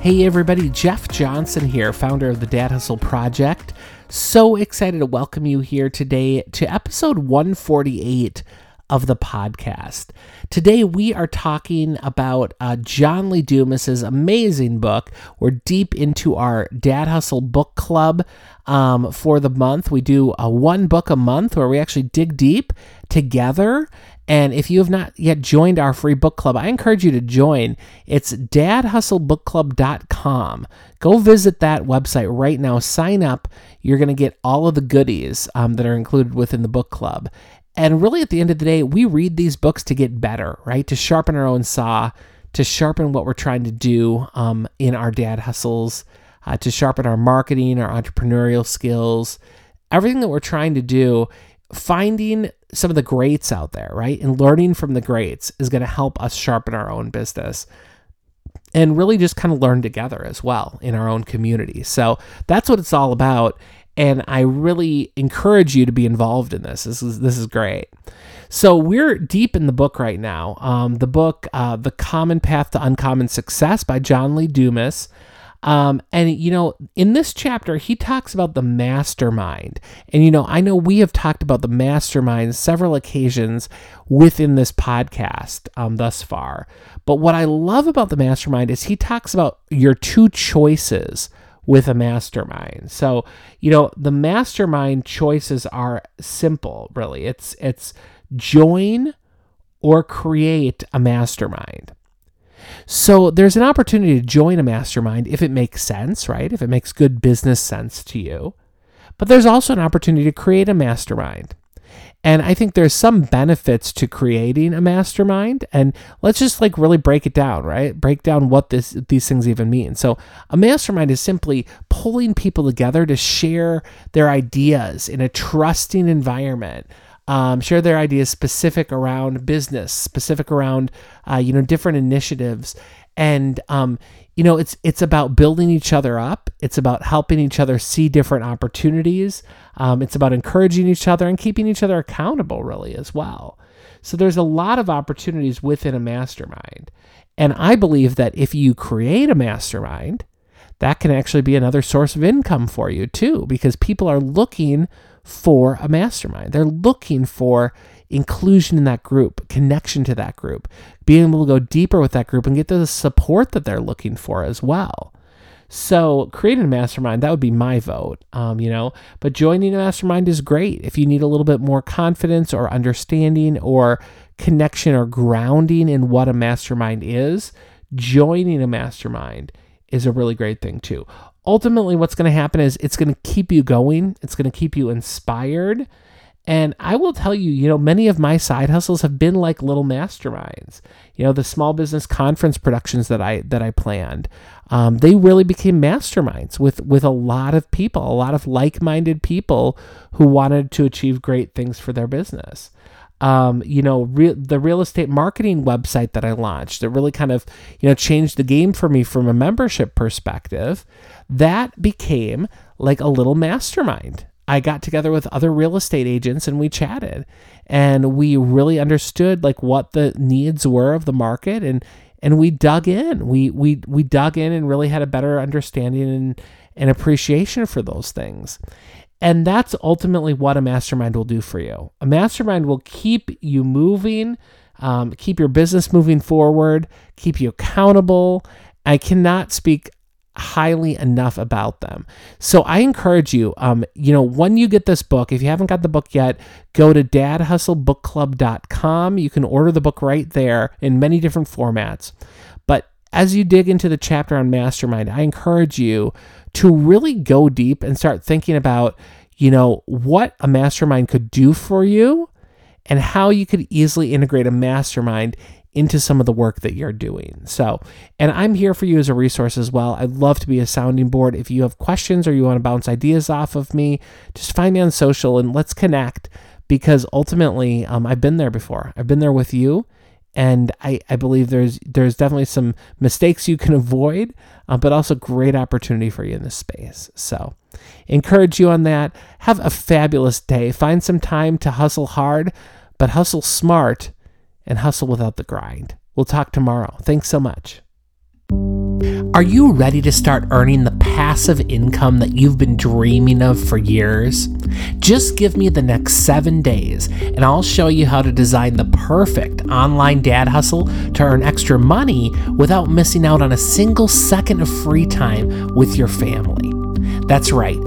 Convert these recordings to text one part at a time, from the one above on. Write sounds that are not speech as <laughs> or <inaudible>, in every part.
Hey, everybody, Jeff Johnson here, founder of the Dad Hustle Project. So excited to welcome you here today to episode 148 of the podcast. Today we are talking about uh, John Lee Dumas's amazing book. We're deep into our Dad Hustle book club um, for the month. We do a one book a month where we actually dig deep together. And if you have not yet joined our free book club, I encourage you to join. It's dadhustlebookclub.com. Go visit that website right now. Sign up. You're going to get all of the goodies um, that are included within the book club. And really, at the end of the day, we read these books to get better, right? To sharpen our own saw, to sharpen what we're trying to do um, in our dad hustles, uh, to sharpen our marketing, our entrepreneurial skills, everything that we're trying to do. Finding some of the greats out there, right? And learning from the greats is going to help us sharpen our own business and really just kind of learn together as well in our own community. So that's what it's all about and I really encourage you to be involved in this. This is this is great. So we're deep in the book right now. Um, the book, uh, "The Common Path to Uncommon Success" by John Lee Dumas. Um, and you know, in this chapter, he talks about the mastermind. And you know, I know we have talked about the mastermind several occasions within this podcast um, thus far. But what I love about the mastermind is he talks about your two choices with a mastermind. So, you know, the mastermind choices are simple, really. It's it's join or create a mastermind. So, there's an opportunity to join a mastermind if it makes sense, right? If it makes good business sense to you. But there's also an opportunity to create a mastermind. And I think there's some benefits to creating a mastermind. And let's just like really break it down, right? Break down what this these things even mean. So a mastermind is simply pulling people together to share their ideas in a trusting environment. Um, share their ideas specific around business, specific around uh, you know different initiatives, and um, you know it's it's about building each other up. It's about helping each other see different opportunities. Um, it's about encouraging each other and keeping each other accountable really as well. So there's a lot of opportunities within a mastermind. And i believe that if you create a mastermind that can actually be another source of income for you too because people are looking for a mastermind they're looking for inclusion in that group, connection to that group, being able to go deeper with that group and get the support that they're looking for as well. So creating a mastermind, that would be my vote, um, you know. But joining a mastermind is great if you need a little bit more confidence or understanding or connection or grounding in what a mastermind is. Joining a mastermind is a really great thing too. Ultimately, what's going to happen is it's going to keep you going. It's going to keep you inspired and I will tell you, you know, many of my side hustles have been like little masterminds. You know, the small business conference productions that I that I planned, um, they really became masterminds with with a lot of people, a lot of like-minded people who wanted to achieve great things for their business. Um, you know, re- the real estate marketing website that I launched that really kind of, you know, changed the game for me from a membership perspective. That became like a little mastermind. I got together with other real estate agents and we chatted and we really understood like what the needs were of the market and and we dug in. We we we dug in and really had a better understanding and, and appreciation for those things. And that's ultimately what a mastermind will do for you. A mastermind will keep you moving, um, keep your business moving forward, keep you accountable. I cannot speak highly enough about them. So I encourage you, um, you know, when you get this book, if you haven't got the book yet, go to dadhustlebookclub.com. You can order the book right there in many different formats. As you dig into the chapter on mastermind, I encourage you to really go deep and start thinking about, you know, what a mastermind could do for you and how you could easily integrate a mastermind into some of the work that you're doing. So, and I'm here for you as a resource as well. I'd love to be a sounding board. If you have questions or you want to bounce ideas off of me, just find me on social and let's connect because ultimately, um, I've been there before. I've been there with you. And I, I believe there's there's definitely some mistakes you can <laughs> avoid, uh, but also great opportunity for you in this space. So, encourage you on that. Have a fabulous day. Find some time to hustle hard, but hustle smart and hustle without the grind. We'll talk tomorrow. Thanks so much. Are you ready to start earning the passive income that you've been dreaming of for years? Just give me the next seven days and I'll show you how to design the perfect online dad hustle to earn extra money without missing out on a single second of free time with your family. That's right.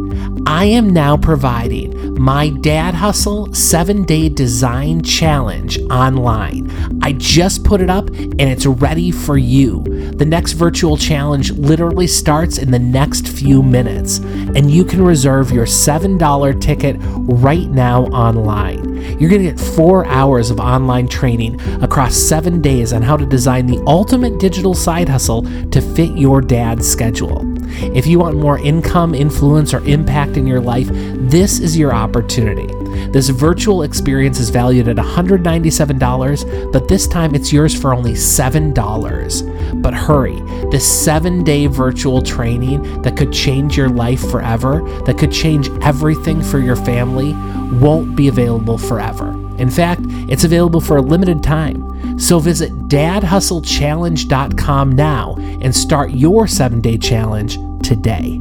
I am now providing my Dad Hustle 7 Day Design Challenge online. I just put it up and it's ready for you. The next virtual challenge literally starts in the next few minutes, and you can reserve your $7 ticket right now online. You're going to get four hours of online training across seven days on how to design the ultimate digital side hustle to fit your dad's schedule. If you want more income, influence, or impact in your life, this is your opportunity. This virtual experience is valued at $197, but this time it's yours for only $7. But hurry, this seven day virtual training that could change your life forever, that could change everything for your family, won't be available forever. In fact, it's available for a limited time. So visit dadhustlechallenge.com now and start your seven day challenge today.